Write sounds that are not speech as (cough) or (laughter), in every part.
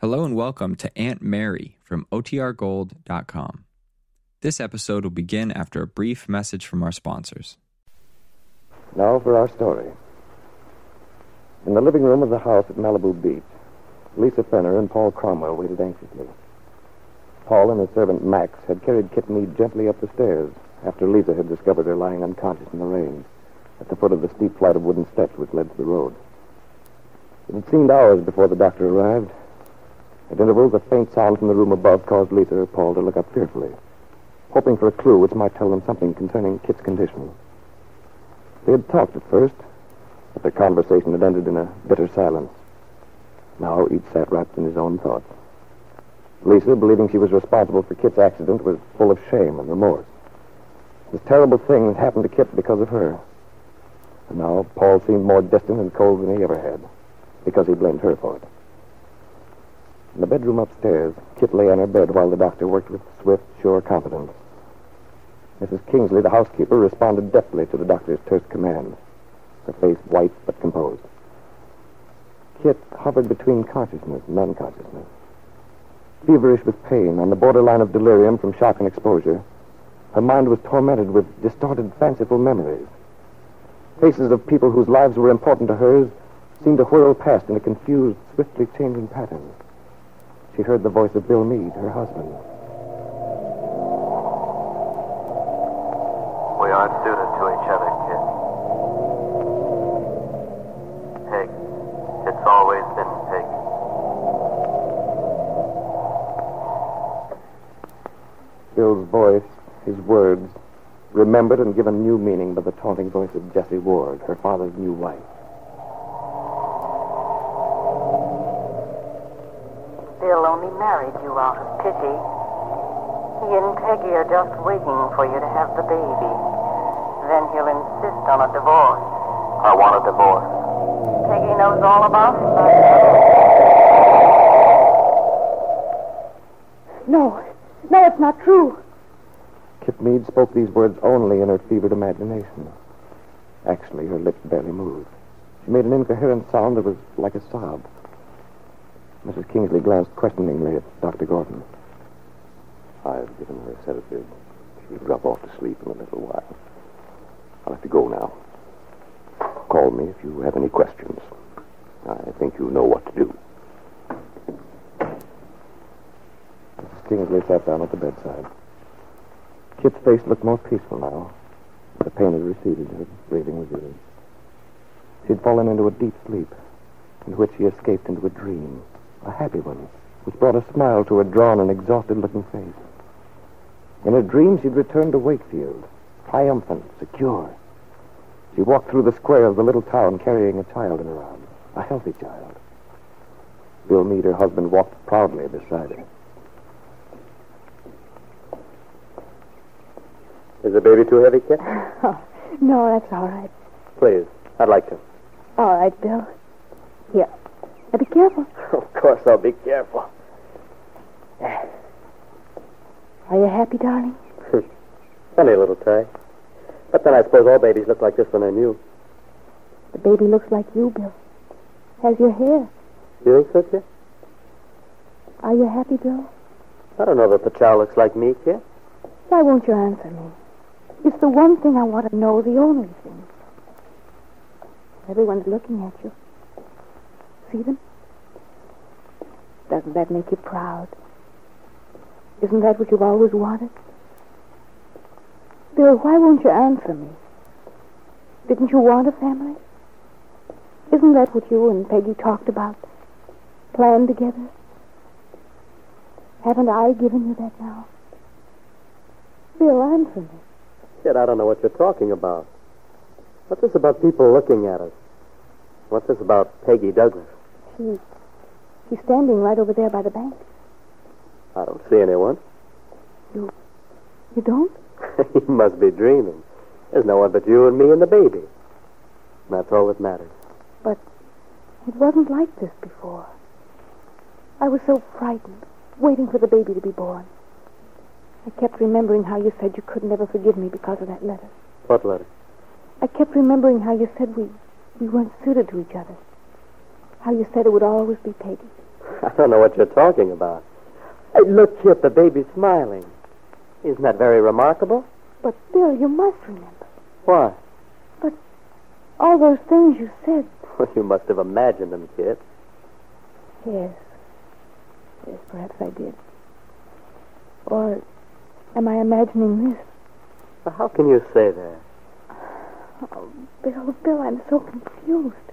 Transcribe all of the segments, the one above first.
Hello and welcome to Aunt Mary from OTRGold.com. This episode will begin after a brief message from our sponsors. Now for our story. In the living room of the house at Malibu Beach, Lisa Fenner and Paul Cromwell waited anxiously. Paul and his servant Max had carried Kit Mead gently up the stairs after Lisa had discovered her lying unconscious in the rain at the foot of the steep flight of wooden steps which led to the road. It had seemed hours before the doctor arrived. At intervals, a faint sound from the room above caused Lisa or Paul to look up fearfully, hoping for a clue which might tell them something concerning Kit's condition. They had talked at first, but their conversation had ended in a bitter silence. Now each sat wrapped in his own thoughts. Lisa, believing she was responsible for Kit's accident, was full of shame and remorse. This terrible thing had happened to Kit because of her. And now Paul seemed more distant and cold than he ever had, because he blamed her for it. In the bedroom upstairs, Kit lay on her bed while the doctor worked with swift, sure confidence. Mrs. Kingsley, the housekeeper, responded deftly to the doctor's terse command, her face white but composed. Kit hovered between consciousness and unconsciousness. Feverish with pain, on the borderline of delirium from shock and exposure, her mind was tormented with distorted, fanciful memories. Faces of people whose lives were important to hers seemed to whirl past in a confused, swiftly changing pattern. She heard the voice of Bill Meade, her husband. We aren't suited to each other, kid. Peg. It's always been Peg. Bill's voice, his words, remembered and given new meaning by the taunting voice of Jessie Ward, her father's new wife. Bill only married you out of pity. He and Peggy are just waiting for you to have the baby. Then he'll insist on a divorce. I want a divorce. Peggy knows all about it. No, no, it's not true. Kit Mead spoke these words only in her fevered imagination. Actually, her lips barely moved. She made an incoherent sound that was like a sob. Mrs. Kingsley glanced questioningly at Dr. Gordon. I've given her a sedative. She'll drop off to sleep in a little while. I'll have to go now. Call me if you have any questions. I think you know what to do. Mrs. Kingsley sat down at the bedside. Kit's face looked more peaceful now. The pain had receded, her breathing was easy. She had fallen into a deep sleep, in which she escaped into a dream, a happy one, which brought a smile to her drawn and exhausted-looking face. In her dream, she'd returned to Wakefield, triumphant, secure. She walked through the square of the little town carrying a child in her arms, a healthy child. Bill Meade, her husband, walked proudly beside her. Is the baby too heavy, Kit? (laughs) Oh, no, that's all right. Please. I'd like to. All right, Bill. Here. Now be careful. (laughs) Of course, I'll be careful. Are you happy, darling? (laughs) Funny little tie. But then I suppose all babies look like this when they're new. The baby looks like you, Bill. Has your hair. You think so, Kit? Are you happy, Bill? I don't know that the child looks like me, Kit. Why won't you answer me? It's the one thing I want to know, the only thing. Everyone's looking at you. See them? Doesn't that make you proud? Isn't that what you've always wanted? Bill, why won't you answer me? Didn't you want a family? Isn't that what you and Peggy talked about? Planned together? Haven't I given you that now? Bill, answer me. Kit, I don't know what you're talking about. What's this about people looking at us? What's this about Peggy Douglas? She, she's standing right over there by the bank. I don't see anyone. You you don't? (laughs) he must be dreaming. There's no one but you and me and the baby. That's all that matters. But it wasn't like this before. I was so frightened, waiting for the baby to be born. I kept remembering how you said you could never forgive me because of that letter. What letter? I kept remembering how you said we, we weren't suited to each other. How you said it would always be Peggy. (laughs) I don't know what you're talking about. Hey, look, Kit, the baby's smiling. Isn't that very remarkable? But, Bill, you must remember. What? But all those things you said. Well, (laughs) you must have imagined them, Kit. Yes. Yes, perhaps I did. Or am I imagining this? Well, how can you say that? (sighs) Oh, Bill, Bill, I'm so confused.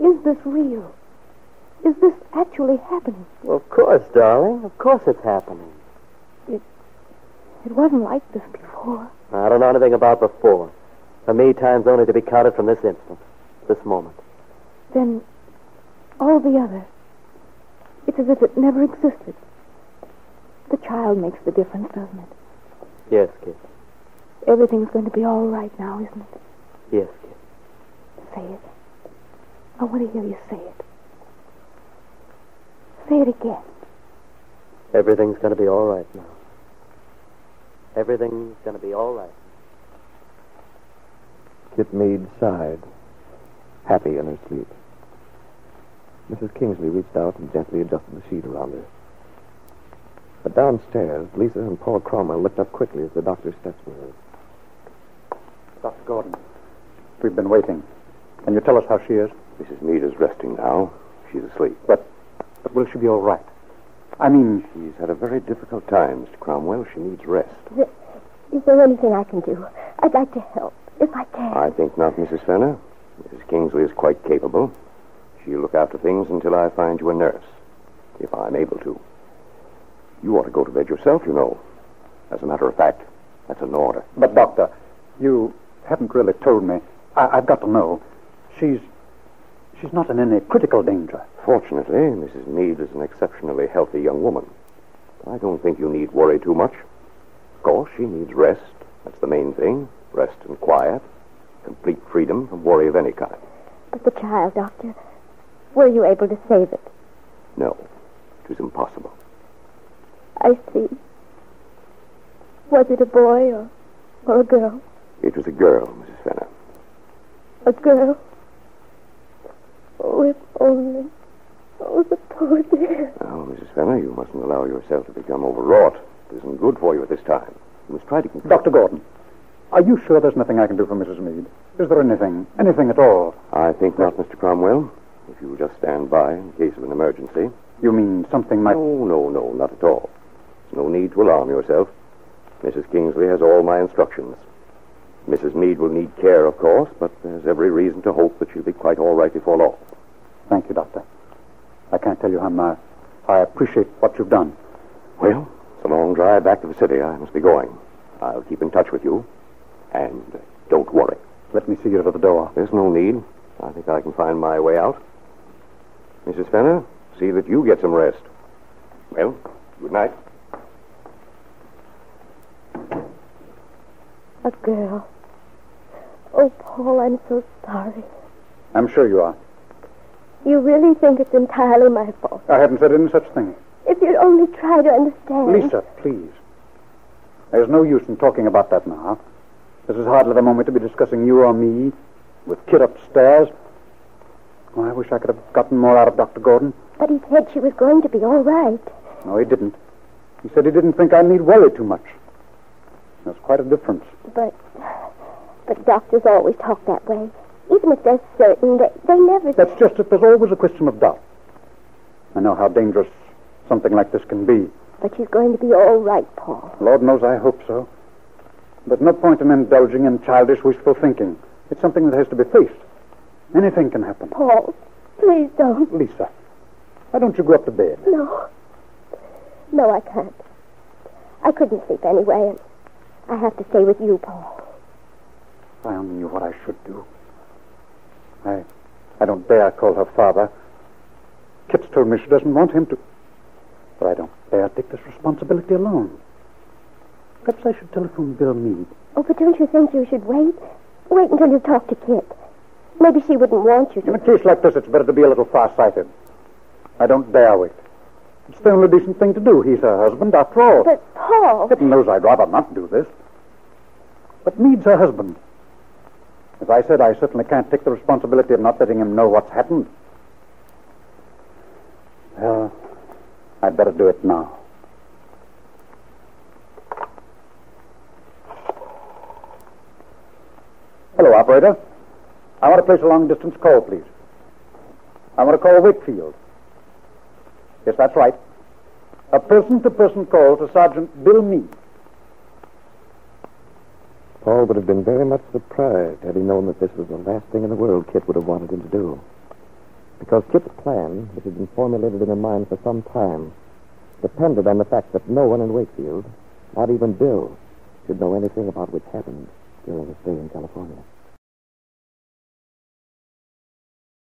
Is this real? Is this actually happening? Well, of course, darling. Of course it's happening. It it wasn't like this before. I don't know anything about before. For me, time's only to be counted from this instant, this moment. Then all the other. It's as if it never existed. The child makes the difference, doesn't it? Yes, Kit. Everything's going to be all right now, isn't it? Yes, Kit. Say it. I want to hear you say it. Say it again. Everything's going to be all right now. Everything's going to be all right. Kit Mead sighed, happy in her sleep. Mrs. Kingsley reached out and gently adjusted the sheet around her. But downstairs, Lisa and Paul Cromwell looked up quickly as the doctor's steps were heard. Dr. Gordon, we've been waiting. Can you tell us how she is? Mrs. Mead is resting now. She's asleep. But, but will she be all right? I mean, She's had a very difficult time, Mr. Cromwell. She needs rest. Is there anything I can do? I'd like to help, if I can. I think not, Mrs. Fenner. Mrs. Kingsley is quite capable. She'll look after things until I find you a nurse, if I'm able to. You ought to go to bed yourself, you know. As a matter of fact, that's an order. but doctor, you haven't really told me. I, I've got to know. She's she's not in any critical danger. Fortunately, Mrs. Mead is an exceptionally healthy young woman. I don't think you need worry too much. Of course, she needs rest. That's the main thing. Rest and quiet. Complete freedom from worry of any kind. But the child, Doctor, were you able to save it? No, it was impossible. I see. Was it a boy or, or a girl? It was a girl, Mrs. Fenner. A girl? Oh, if only. Oh, the poor dear. Now, Mrs. Fenner, you mustn't allow yourself to become overwrought. It isn't good for you at this time. You must try to control. Dr. Gordon, are you sure there's nothing I can do for Mrs. Mead? Is there anything, anything at all? I think not, Mr. Cromwell. If you will just stand by in case of an emergency. You mean something might. No, no, no, not at all. There's no need to alarm yourself. Mrs. Kingsley has all my instructions. Mrs. Mead will need care, of course, but there's every reason to hope that she'll be quite all right before long. Thank you, Doctor. I can't tell you how much I appreciate what you've done. Well, it's a long drive back to the city. I must be going. I'll keep in touch with you. And uh, don't worry. Let me see you to the door. There's no need. I think I can find my way out. Mrs. Fenner, see that you get some rest. Well, good night. A girl. Oh, Paul, I'm so sorry. I'm sure you are. You really think it's entirely my fault? I haven't said any such thing. If you'd only try to understand. Lisa, please. There's no use in talking about that now. This is hardly the moment to be discussing you or me with Kit upstairs. Oh, I wish I could have gotten more out of Dr. Gordon. But he said she was going to be all right. No, he didn't. He said he didn't think I need worry too much. There's quite a difference. But. But doctors always talk that way. Even if they're certain, they, they never. That's just it. There's always a question of doubt. I know how dangerous something like this can be. But she's going to be all right, Paul. Lord knows I hope so. There's no point in indulging in childish wishful thinking. It's something that has to be faced. Anything can happen. Paul, please don't. Lisa, why don't you go up to bed? No. No, I can't. I couldn't sleep anyway, and I have to stay with you, Paul. I only knew what I should do. I, I don't dare call her father. Kit's told me she doesn't want him to. But I don't dare take this responsibility alone. Perhaps I should telephone Bill Mead. Oh, but don't you think you should wait? Wait until you talk to Kit. Maybe she wouldn't want you In a to. case like this, it's better to be a little far-sighted. I don't dare wait. It's the only decent thing to do. He's her husband, after all. But, Paul. Kitten knows I'd rather not do this. But Mead's her husband. As I said, I certainly can't take the responsibility of not letting him know what's happened. Well, I'd better do it now. Hello, operator. I want to place a long distance call, please. I want to call Wakefield. Yes, that's right. A person to person call to Sergeant Bill Meade. Paul would have been very much surprised had he known that this was the last thing in the world Kit would have wanted him to do. Because Kit's plan, which had been formulated in her mind for some time, depended on the fact that no one in Wakefield, not even Bill, should know anything about what happened during his stay in California.